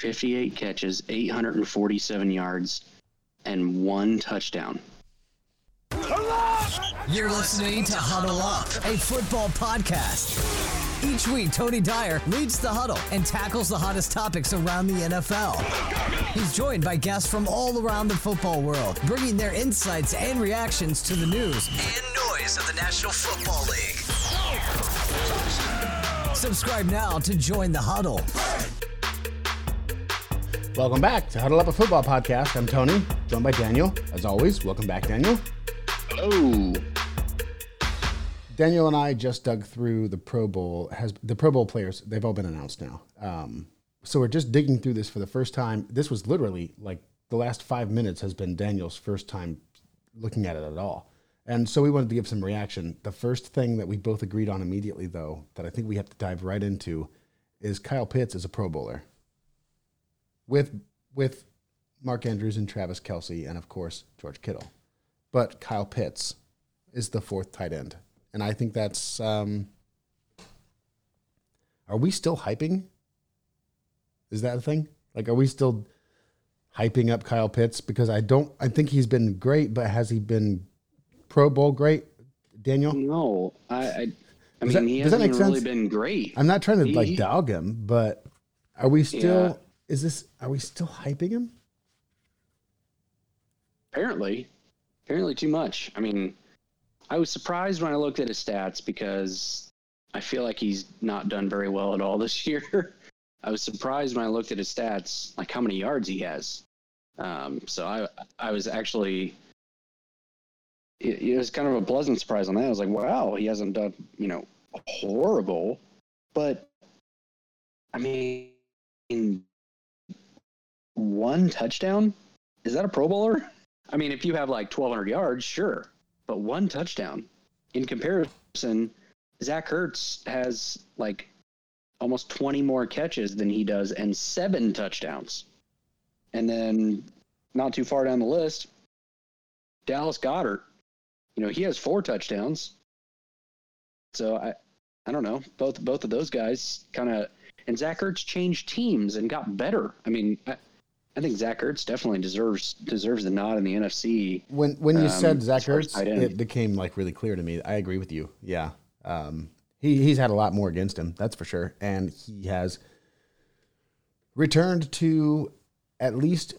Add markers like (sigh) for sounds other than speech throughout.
58 catches, 847 yards, and one touchdown. You're listening to Huddle Up, a football podcast. Each week, Tony Dyer leads the huddle and tackles the hottest topics around the NFL. He's joined by guests from all around the football world, bringing their insights and reactions to the news and noise of the National Football League. Subscribe now to join the huddle. Welcome back to Huddle Up a Football Podcast. I'm Tony, joined by Daniel. As always, welcome back, Daniel. Oh, Daniel and I just dug through the Pro Bowl. Has the Pro Bowl players? They've all been announced now. Um, so we're just digging through this for the first time. This was literally like the last five minutes has been Daniel's first time looking at it at all. And so we wanted to give some reaction. The first thing that we both agreed on immediately, though, that I think we have to dive right into, is Kyle Pitts is a Pro Bowler. With with Mark Andrews and Travis Kelce, and of course George Kittle, but Kyle Pitts is the fourth tight end, and I think that's. Um, are we still hyping? Is that a thing? Like, are we still hyping up Kyle Pitts? Because I don't. I think he's been great, but has he been Pro Bowl great, Daniel? no. I, I, I Does mean, that- he hasn't really sense? been great. I'm not trying to He- like dog him, but are we still? Yeah. Is this? Are we still hyping him? Apparently, apparently too much. I mean, I was surprised when I looked at his stats because I feel like he's not done very well at all this (laughs) year. I was surprised when I looked at his stats, like how many yards he has. Um, so I, I was actually, it, it was kind of a pleasant surprise on that. I was like, wow, he hasn't done, you know, horrible, but I mean, one touchdown is that a Pro Bowler? (laughs) I mean, if you have like 1,200 yards, sure, but one touchdown. In comparison, Zach Ertz has like almost 20 more catches than he does and seven touchdowns. And then, not too far down the list, Dallas Goedert. You know, he has four touchdowns. So I, I don't know. Both both of those guys kind of, and Zach Ertz changed teams and got better. I mean, I, I think Zach Ertz definitely deserves deserves the nod in the NFC. When when you Um, said Zach as far as Ertz, it became like really clear to me. I agree with you. Yeah, um, he he's had a lot more against him, that's for sure, and he has returned to at least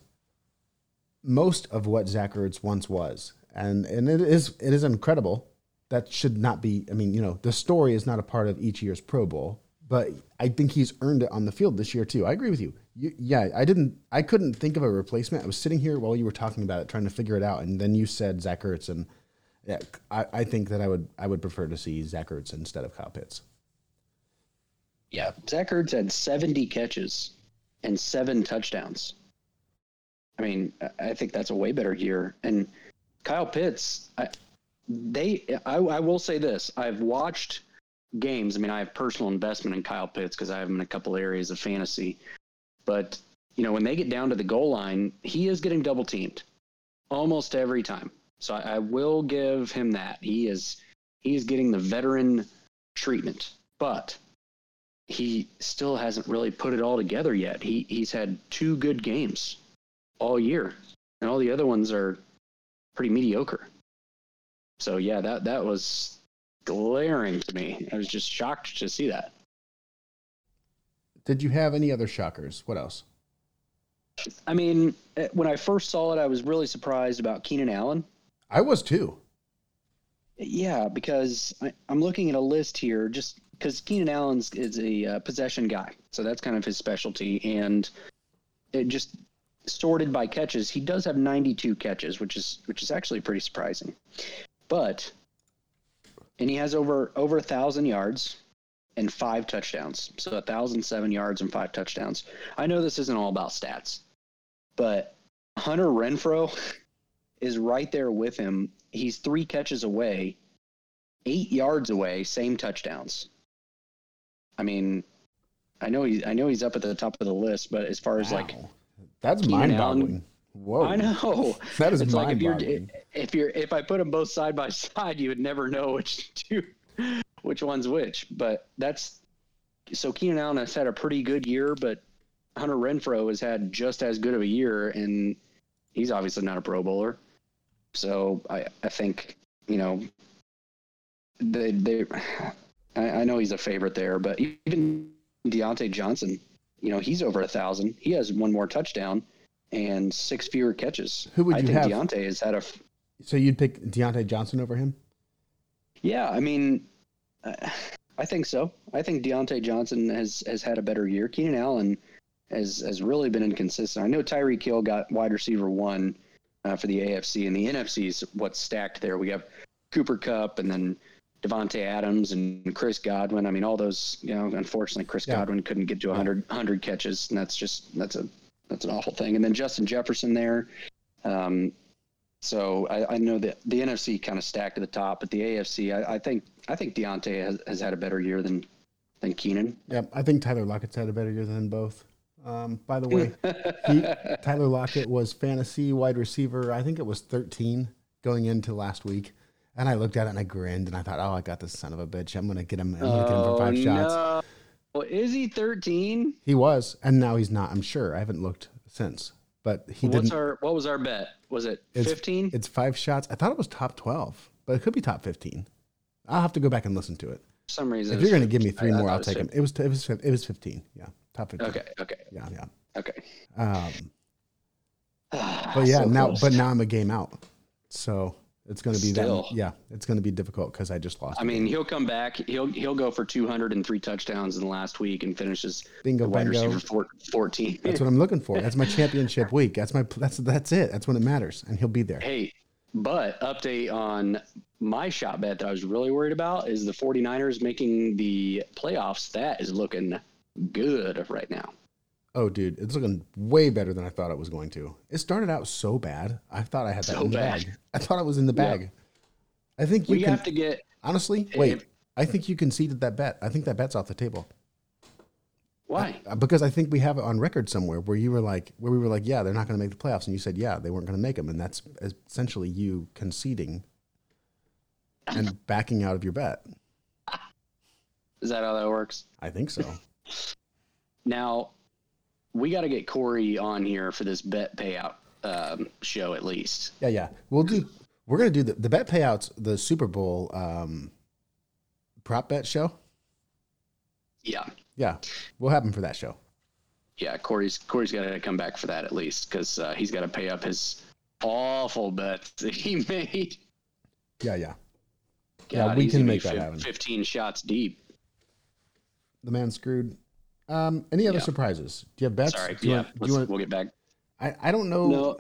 most of what Zach Ertz once was, and and it is it is incredible. That should not be. I mean, you know, the story is not a part of each year's Pro Bowl, but I think he's earned it on the field this year too. I agree with you. You. Yeah, I didn't. I couldn't think of a replacement. I was sitting here while you were talking about it, trying to figure it out, and then you said Zach Ertz, and yeah, I, I think that I would I would prefer to see Zach Ertz instead of Kyle Pitts. Yeah, Zach Ertz had 70 catches and seven touchdowns. I mean, I- I think that's a way better year. And Kyle Pitts, I, they, I, I will say this: I've watched games. I mean, I have personal investment in Kyle Pitts because I have him in a couple areas of fantasy. But you know, when they get down to the goal line, he is getting double teamed almost every time. So I, I will give him that. He is he is getting the veteran treatment, but he still hasn't really put it all together yet. He he's had two good games all year, and all the other ones are pretty mediocre. So yeah, that that was glaring to me. I was just shocked to see that. Did you have any other shockers? What else? I mean, eh, when I first saw it, I was really surprised about Keenan Allen. I was too. Yeah, because I, I'm looking at a list here, just because Keenan Allen's is a uh, possession guy, so that's kind of his specialty, and it just sorted by catches. He does have 92 catches, which is which is actually pretty surprising, but and he has over over a thousand yards and five touchdowns, so a thousand seven yards and five touchdowns. I know this isn't all about stats, but Hunter Renfrow (laughs) is right there with him. He's three catches away, eight yards away, same touchdowns. I mean, I know he's I know he's up at the top of the list, but as far as like that's mind boggling. Whoa, I know (laughs) that is it's like if you're if you're if I put them both side by (laughs) side, you would never know which two which one's which. But that's so Keenan Allen has had a pretty good year, but Hunter Renfrow has had just as good of a year, and he's obviously not a Pro Bowler. So I, I think you know they they I, I know he's a favorite there, but even Diontae Johnson, you know, he's over a thousand. He has one more touchdown and six fewer catches. Who would you I think have? Diontae has had a So you'd pick Diontae Johnson over him? yeah. I mean, uh, I think so. I think Diontae Johnson has has had a better year. Keenan Allen has has really been inconsistent. I know Tyreek Hill got wide receiver one uh, for the AFC, and the NFC is what's stacked there. We have Cooper Kupp, and then Davante Adams and Chris Godwin. I mean, all those. You know, unfortunately, Chris Yeah. Godwin couldn't get to 100, 100 catches, and that's just that's a that's an awful thing. And then Justin Jefferson there. Um, so I, I know that the NFC kind of stacked at the top, but the AFC, I, I think I think Diontae has, has had a better year than than Keenan. Yeah, I think Tyler Lockett's had a better year than both. Um, by the way, he, (laughs) Tyler Lockett was fantasy wide receiver. I think it was 13 going into last week. And I looked at it and I grinned and I thought, oh, I got this son of a bitch. I'm going to get him. I'm going to get him for five shots. Oh, no. Well, is he thirteen? He was, and now he's not. I'm sure. I haven't looked since, but he What's didn't. our what was our bet? Was it fifteen? It's five shots. I thought it was top 12, but it could be top 15. I'll have to go back and listen to it. For some reason. If you're going to give me three I- I more, thought I'll take them. It was it was it was 15. Yeah, top 15. Okay. Okay. Yeah, yeah. Okay. Um, (sighs) but yeah, So now close. but now I'm a game out, so it's going to be Still. that. Yeah, it's going to be difficult because I just lost. I mean, he'll come back. He'll he'll go for 203 touchdowns in the last week and finishes Bingo, wide bingo. receiver four, 14. that's what I'm looking for. That's my championship (laughs) week. That's my that's that's it. That's when it matters, and he'll be there. Hey, but update on my shot bet that I was really worried about is the 49ers making the playoffs. That is looking good right now. Oh, dude, it's looking way better than I thought it was going to. It started out so bad. I thought I had that So in the bad. bag. I thought it was in the bag. I think you We can have to get honestly wait. I think you conceded that bet. I think that bet's off the table. why? Uh, because I think we have it on record somewhere where you were like, where we were like, yeah, they're not going to make the playoffs, and you said, yeah, they weren't going to make them, and that's essentially you conceding and (laughs) backing out of your bet. Is that how that works? I think so. (laughs) Now, we got to get Corey on here for this bet payout um, show at least. Yeah, yeah. We'll do. We're going to do the, the bet payouts, the Super Bowl um, prop bet show. Yeah. Yeah, we'll have him for that show. Yeah, Corey's Corey's got to come back for that at least because uh, he's got to pay up his awful bets (laughs) that he made. Yeah, yeah. Yeah, we he's can make that happen. Fifteen shots deep. The man screwed. Um, any other Yeah. surprises? Do you have bets? Sorry. Do you yeah, want, do you want, we'll get back. I, I don't know. No.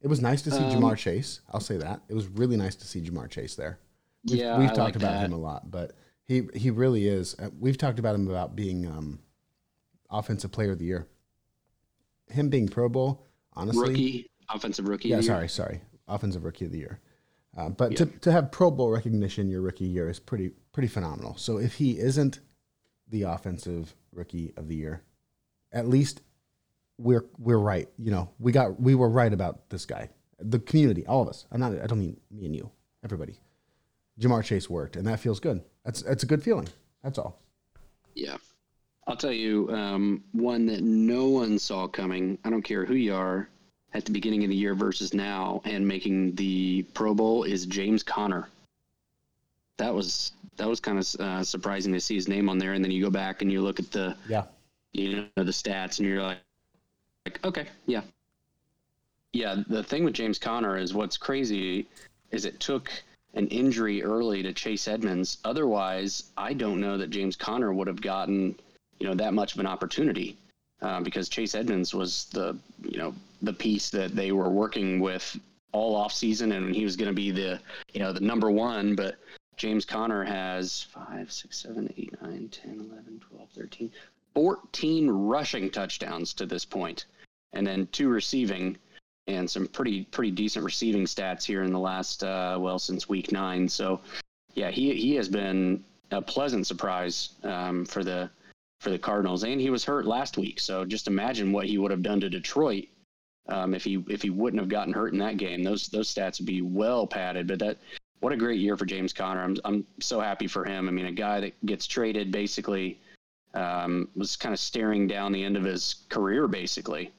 It was nice to see Um, Ja'Marr Chase. I'll say that. It was really nice to see Ja'Marr Chase there. We've, Yeah, we've talked like about that. him a lot, but he he really is. Uh, We've talked about him about being um, offensive player of the year. Him being Pro Bowl, honestly. Rookie, offensive rookie. Yeah, of the year. sorry, sorry, offensive rookie of the year. Uh, but to, to have Pro Bowl recognition your rookie year is pretty pretty phenomenal. So if he isn't the offensive rookie of the year, at least we're we're right. You know, we got we were right about this guy. The community, all of us. I'm not. I don't mean me and you. Everybody. Ja'Marr Chase worked, and that feels good. That's that's a good feeling. That's all. Yeah. I'll tell you um, one that no one saw coming. I don't care who you are at the beginning of the year versus now, and making the Pro Bowl is James Conner. That was that was kind of uh, surprising to see his name on there, and then you go back and you look at the Yeah. you know the stats, and you're like, like okay, yeah, yeah. The thing with James Conner is what's crazy is it took an injury early to Chase Edmonds. Otherwise, I don't know that James Conner would have gotten you know that much of an opportunity uh, because Chase Edmonds was the you know the piece that they were working with all off season, and he was going to be the you know the number one, but. James Conner has 5, 6, 7, 8, 9, 10, 11, 12, 13, 14 rushing touchdowns to this point, and then two receiving, and some pretty pretty decent receiving stats here in the last uh, well since week nine. So, yeah, he he has been a pleasant surprise um, for the for the Cardinals, and he was hurt last week. So just imagine what he would have done to Detroit um, if he if he wouldn't have gotten hurt in that game. Those those stats would be well padded. But that what a great year for James Conner. I'm I'm so happy for him. I mean, a guy that gets traded basically Um, was kind of staring down the end of his career, basically.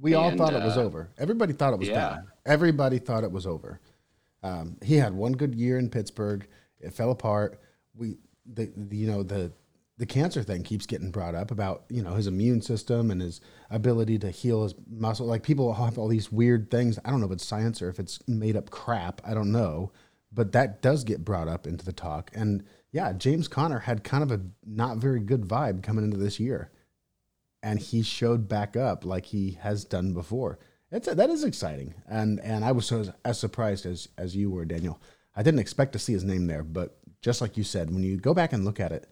We all And, thought it was uh, over. Everybody thought it was yeah. done. Everybody thought it was over. Um, he had one good year in Pittsburgh. It fell apart. We, the, the you know the the cancer thing keeps getting brought up about you know his immune system and his ability to heal his muscle. Like people have all these weird things. I don't know if it's science or if it's made up crap. I don't know, but that does get brought up into the talk. And yeah, James Conner had kind of a not very good vibe coming into this year and he showed back up like he has done before. It's that is exciting, and and I was so, as surprised as as you were, Daniel. I didn't expect to see his name there, but just like you said, when you go back and look at it,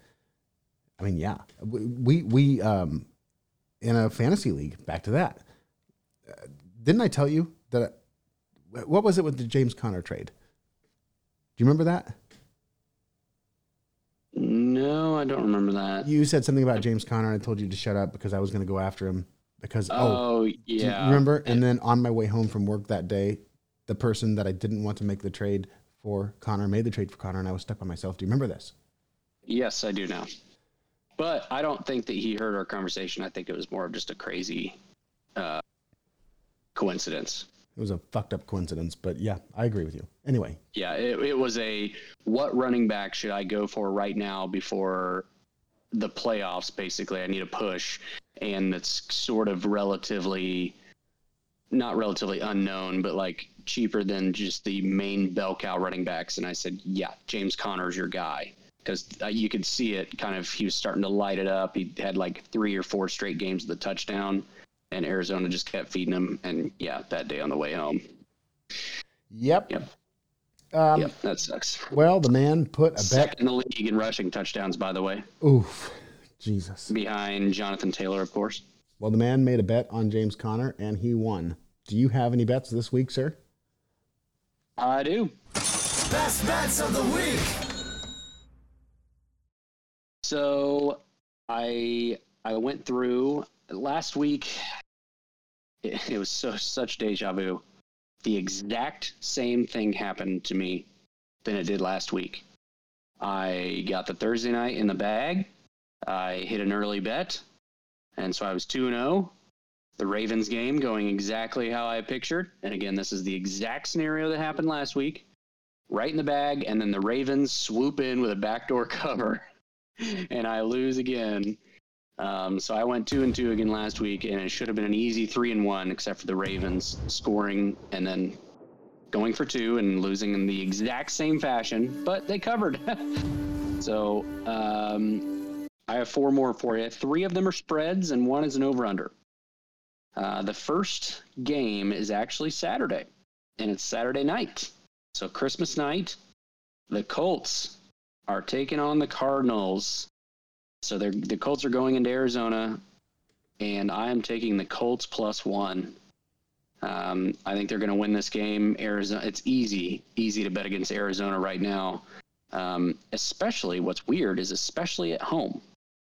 I mean, yeah, we we um in a fantasy league. Back to that, uh, didn't I tell you that? What was it with the James Conner trade? Do you remember that? No, I don't remember that. You said something about James Conner. I told you to shut up because I was going to go after him because oh, Oh, yeah. remember? And then on my way home from work that day, the person that I didn't want to make the trade for Conner made the trade for Conner, and I was stuck by myself. Do you remember this? Yes, I do now. But I don't think that he heard our conversation. I think it was more of just a crazy uh, coincidence. It was a fucked up coincidence, but yeah, I agree with you. Anyway, Yeah, it, it was a what running back should I go for right now before the playoffs? Basically, I need a push, and it's sort of relatively, not relatively unknown, but like cheaper than just the main bell cow running backs. And I said, yeah, James Conner's your guy because uh, you could see it. Kind of, he was starting to light it up. He had like three or four straight games of the touchdown, and Arizona just kept feeding him. And yeah, that day on the way home, yep. Yep. Um, yep, that sucks. Well, the man put a bet. Second in the league in rushing touchdowns, by the way, Oof, Jesus. behind Jonathan Taylor, of course. Well, the man made a bet on James Conner, and he won. Do you have any bets this week, sir? I do. Best bets of the week. So I I went through last week. It, (laughs) it was so such deja vu. The exact same thing happened to me than it did last week. I got the Thursday night in the bag. I hit an early bet, and so I was two and zero. The Ravens game going exactly how I pictured, and again, this is the exact scenario that happened last week. Right in the bag, and then the Ravens swoop in with a backdoor (laughs) cover and I lose again. Um, so I went two and two again last week, and it should have been an easy three and one, except for the Ravens scoring and then going for two and losing in the exact same fashion, but they covered. (laughs) so um, I have four more for you. Three of them are spreads, and one is an over under. Uh, the first game is actually Saturday, and it's Saturday night. So Christmas night, the Colts are taking on the Cardinals. So the Colts are going into Arizona, and I am taking the Colts plus one. Um, I think they're going to win this game. Arizona, it's easy, easy to bet against Arizona right now. Um, especially, what's weird is especially at home.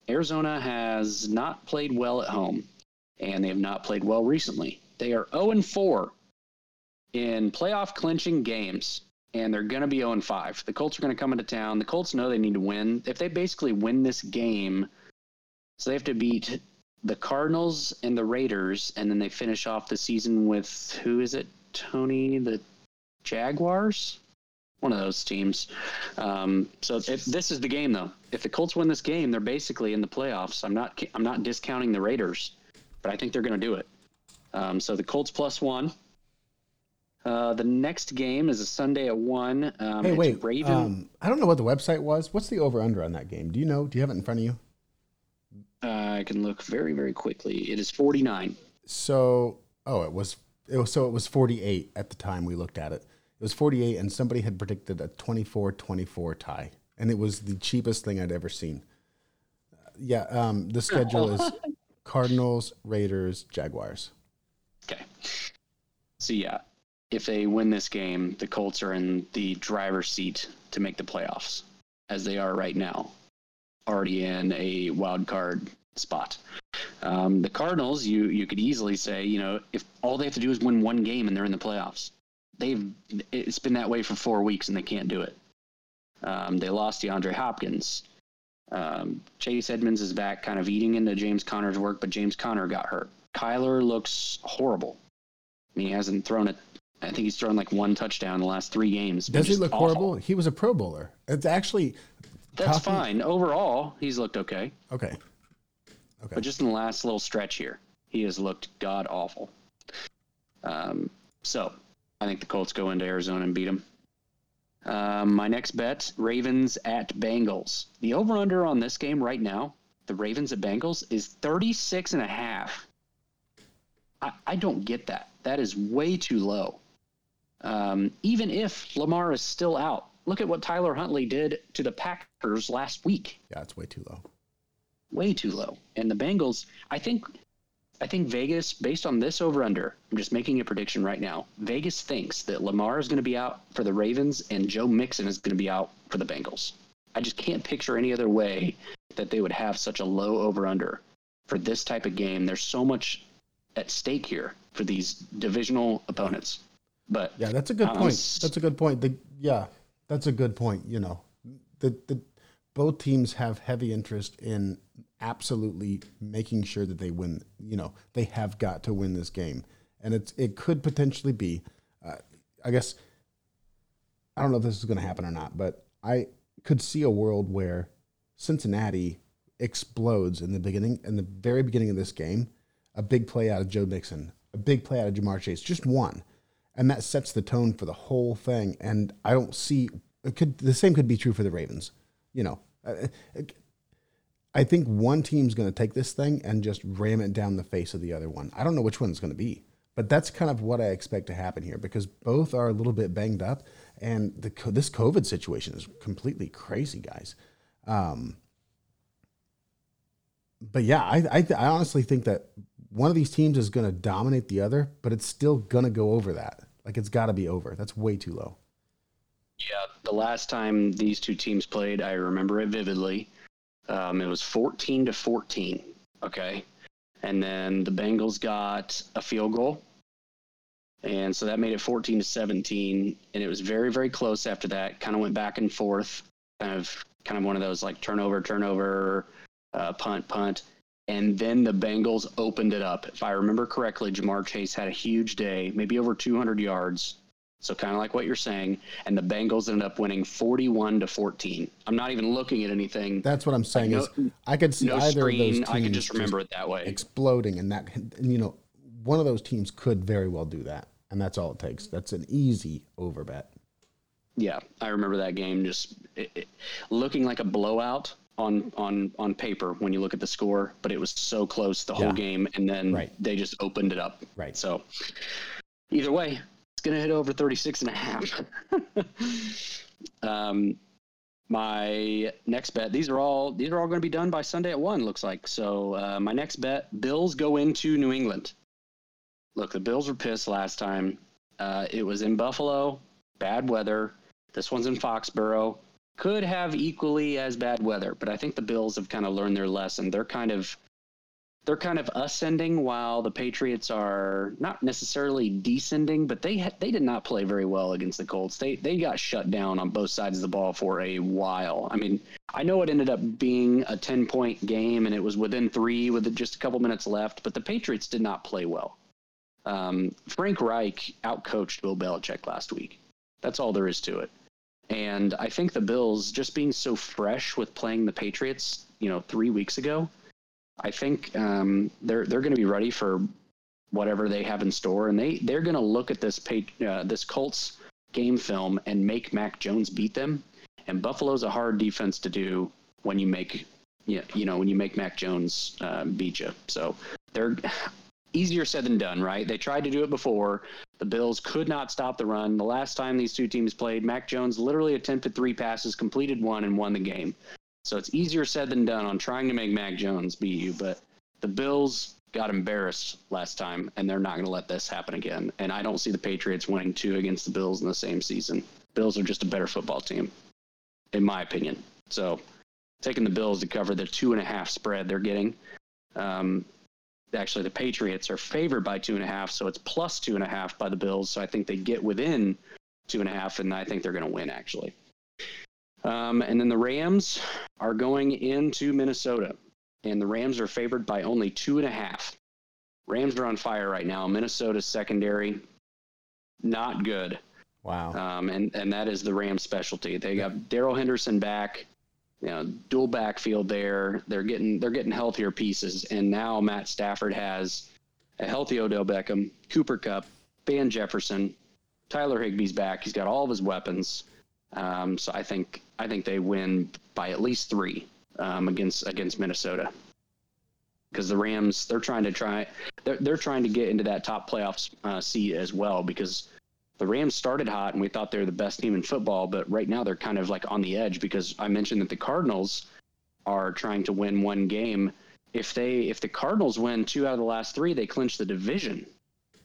Arizona has not played well at home, and they have not played well recently. They are 0 and 4 in playoff clinching games and they're going to be 0 and 5. The Colts are going to come into town. The Colts know they need to win. If they basically win this game, so they have to beat the Cardinals and the Raiders, and then they finish off the season with who is it, Tony? The Jaguars? One of those teams. Um, so if this is the game, though. If the Colts win this game, they're basically in the playoffs. I'm not. I'm not discounting the Raiders, but I think they're going to do it. Um, so the Colts plus one. Uh, the next game is a Sunday at one. Um, Hey, wait. Raven. Um, I don't know what the website was. What's the over under on that game? Do you know? Do you have it in front of you? uh, I can look very, very quickly. It is 49. So, oh, it was. It was so it was 48 at the time we looked at it. It was 48, and somebody had predicted a 24-24 tie, and it was the cheapest thing I'd ever seen. Uh, yeah, um, the schedule is (laughs) Cardinals, Raiders, Jaguars. Okay. So yeah, if they win this game, the Colts are in the driver's seat to make the playoffs, as they are right now, already in a wild card spot. Um, the Cardinals, you you could easily say, you know, if all they have to do is win one game and they're in the playoffs, they've it's been that way for four weeks and they can't do it. Um, they lost DeAndre Hopkins. Um, Chase Edmonds is back, kind of eating into James Conner's work, but James Conner got hurt. Kyler looks horrible. I mean, he hasn't thrown it. I think he's thrown like one touchdown in the last three games. Does he look awful. horrible? He was a Pro Bowler. It's actually That's talking- fine. Overall, he's looked okay. Okay. Okay. But just in the last little stretch here, he has looked god awful. Um, so I think the Colts go into Arizona and beat them. Um, my next bet Ravens at Bengals. The over under on this game right now, the Ravens at Bengals, is 36 and a half. I, I don't get that. That is way too low. Um, even if Lamar is still out, look at what Tyler Huntley did to the Packers last week yeah, it's way too low. way too low. And the Bengals, I think, I think Vegas, based on this over under, I'm just making a prediction right now. Vegas thinks that Lamar is going to be out for the Ravens and Joe Mixon is going to be out for the Bengals. I just can't picture any other way that they would have such a low over under for this type of game. There's so much at stake here for these divisional opponents. But Yeah, that's a good Um, point. That's a good point. The, yeah, that's a good point. You know, the the both teams have heavy interest in absolutely making sure that they win. You know, they have got to win this game, and it's it could potentially be. Uh, I guess I don't know if this is going to happen or not, but I could see a world where Cincinnati explodes in the beginning, in the very beginning of this game. A big play out of Joe Mixon, a big play out of Ja'Marr Chase, just one, and that sets the tone for the whole thing. And I don't see it could the same could be true for the Ravens. You know, Uh, I think one team's going to take this thing and just ram it down the face of the other one. I don't know which one's going to be, but that's kind of what I expect to happen here because both are a little bit banged up, and the this COVID situation is completely crazy, guys. Um, but yeah, I, I I honestly think that one of these teams is going to dominate the other, but it's still going to go over that. Like it's got to be over. That's way too low. Yeah, the last time these two teams played, I remember it vividly. Um, it was 14 to 14. Okay. And then the Bengals got a field goal. And so that made it 14 to 17. And it was very, very close after that. Kind of went back and forth. Kind of, kind of one of those like turnover, turnover, uh, punt, punt. And then the Bengals opened it up. If I remember correctly, Ja'Marr Chase had a huge day, maybe over 200 yards. So kind of like what you're saying, and the Bengals ended up winning 41 to 14. I'm not even looking at anything. That's what I'm saying. no- is I could see no either of those screen. teams I can just remember it that way. exploding, and that and, you know one of those teams could very well do that, and that's all it takes. That's an easy over bet. Yeah, I remember that game just it, it, looking like a blowout on on on paper when you look at the score, but it was so close the Yeah. whole game, and then Right. they just opened it up. Right. So either way, it's going to hit over 36 and a half. (laughs) um, my next bet, these are all these are all going to be done by Sunday at one. Looks like so. Uh, my next bet: Bills go into New England. Look, the Bills were pissed last time. Uh, it was in Buffalo, bad weather. This one's in Foxborough. Could have equally as bad weather, but I think the Bills have kind of learned their lesson. They're kind of they're kind of ascending while the Patriots are not necessarily descending, but they ha- they did not play very well against the Colts. They they got shut down on both sides of the ball for a while. I mean, I know it ended up being a 10-point game and it was within 3 with just a couple minutes left, but the Patriots did not play well. Um, Frank Reich outcoached Bill Belichick last week. That's all there is to it. And I think the Bills just being so fresh with playing the Patriots, you know, 3 weeks ago, I think um, they're they're going to be ready for whatever they have in store, and they they're going to look at this pa- uh, this Colts game film and make Mac Jones beat them. And Buffalo's a hard defense to do when you make you know when you make Mac Jones uh, beat you. So they're (sighs) easier said than done, right? They tried to do it before. The Bills could not stop the run. The last time these two teams played, Mac Jones literally attempted three passes, completed one, and won the game. So it's easier said than done on trying to make Mac Jones beat you, but the Bills got embarrassed last time, and they're not going to let this happen again. And I don't see the Patriots winning two against the Bills in the same season. Bills are just a better football team, in my opinion. So taking the Bills to cover the two and a half spread they're getting. Um, actually, the Patriots are favored by two and a half, so it's plus two and a half by the Bills. So I think they get within two and a half, and I think they're going to win actually. Um, and then the Rams are going into Minnesota, and the Rams are favored by only two and a half. Rams are on fire right now. Minnesota's secondary, not good. Wow. Um, and, and that is the Rams specialty. They got Darrell Henderson back, you know, dual backfield there. They're getting they're getting healthier pieces. And now Matt Stafford has a healthy Odell Beckham, Cooper Kupp, Van Jefferson, Tyler Higbee's back. He's got all of his weapons. Um, so I think I think they win by at least three um, against against Minnesota because the Rams they're trying to try they're they're trying to get into that top playoffs uh, seat as well because the Rams started hot and we thought they were the best team in football, but right now they're kind of like on the edge because I mentioned that the Cardinals are trying to win one game. If they if the Cardinals win two out of the last three, they clinch the division.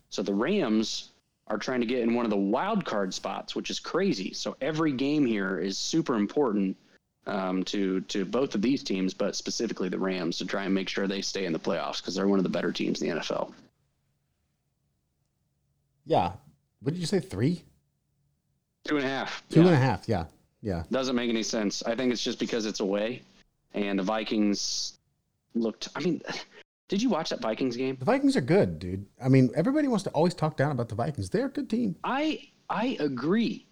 So the Rams are trying to get in one of the wild card spots, which is crazy. So every game here is super important um, to to both of these teams, but specifically the Rams to try and make sure they stay in the playoffs because they're one of the better teams in the NFL. Yeah. What did you say? Three? Two and a half. Two Yeah. and a half. Yeah. Yeah. Doesn't make any sense. I think it's just because it's away, and the Vikings looked. I mean, (sighs) did you watch that Vikings game? The Vikings are good, dude. I mean, everybody wants to always talk down about the Vikings. They're a good team. I I agree.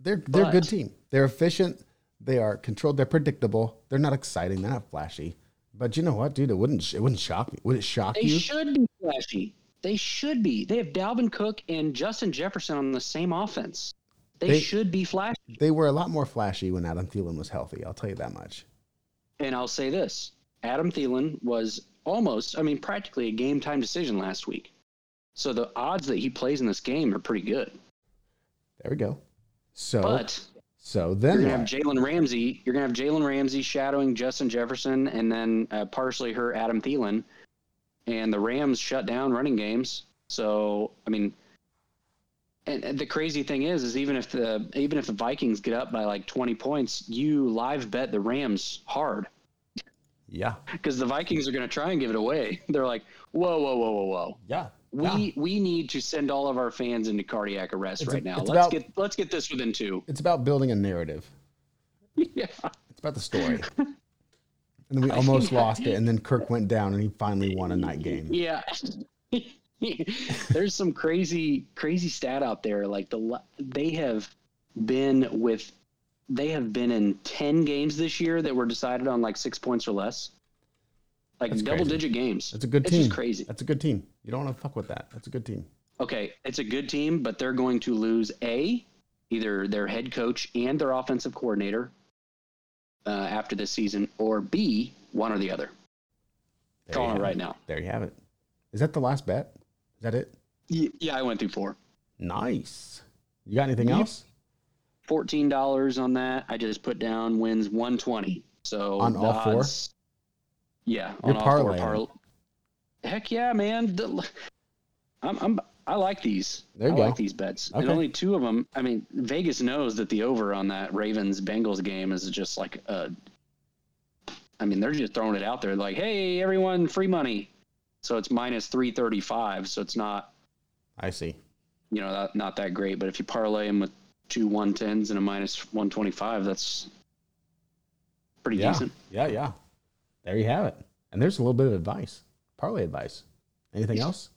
They're they're a good team. They're efficient. They are controlled. They're predictable. They're not exciting. They're not flashy. But you know what, dude? It wouldn't it wouldn't shock me. Would it shock They you? They should be flashy. They should be. They have Dalvin Cook and Justin Jefferson on the same offense. They, They- should be flashy. They were a lot more flashy when Adam Thielen was healthy. I'll tell you that much. And I'll say this: Adam Thielen was almost, I mean, practically a game time decision last week. So the odds that he plays in this game are pretty good. There we go. So But so then You're gonna have? Jalen Ramsey. You're gonna have Jalen Ramsey shadowing Justin Jefferson, and then uh, partially hurt Adam Thielen. And the Rams shut down running games. So I mean, and, and the crazy thing is, is even if the even if the Vikings get up by like 20 points, you live bet the Rams hard yeah, because the Vikings are gonna try and give it away. (laughs) They're like, whoa, whoa, whoa, whoa, whoa. yeah. We yeah. we need to send all of our fans into cardiac arrest It's a- right now. Let's about- get let's get this within two. It's about building a narrative. (laughs) yeah. It's about the story. (laughs) and then we (laughs) almost lost it, and then Kirk went down, and he finally won a night game. Yeah. (laughs) There's some crazy, crazy stat out there. Like the they have been with, they have been in ten games this year that were decided on like six points or less. Like That's double crazy. digit games. That's a good it's team. Just crazy. That's a good team. You don't want to fuck with that. That's a good team. Okay, it's a good team, but they're going to lose a either their head coach and their offensive coordinator uh, after this season, or b one or the other. There Calling it right now. There you have it. Is that the last bet? Is that it? Y- Yeah, I went through four. Nice. You got anything Yep. else? fourteen dollars on that. I just put down wins one twenty. So On all four? odds- Yeah, You're on all four. parlaying. Par- Heck yeah, man! I'm, I'm I like these. There you I go. like these bets, and only two of them. I mean, Vegas knows that the over on that Ravens Bengals game is just like a. I mean, they're just throwing it out there, like, "Hey, everyone, free money." So it's minus three thirty five. So it's not I see. you know, not, not that great. But if you parlay them with two 110s and a minus 125, that's pretty Yeah. decent. Yeah, yeah. There you have it. And there's a little bit of advice. Parlay advice. Anything else?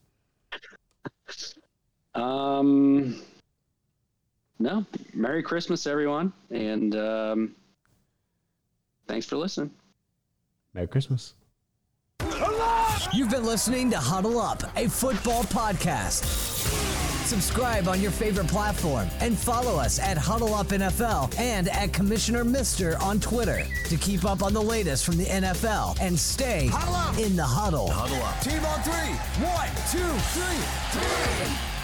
Um, no, Merry Christmas, everyone. And um, thanks for listening. Merry Christmas. You've been listening to Huddle Up, a football podcast. Subscribe on your favorite platform and follow us at Huddle Up NFL and at Commissioner Mister on Twitter to keep up on the latest from the NFL and stay in the huddle. Huddle up. Team on three. One, two, three.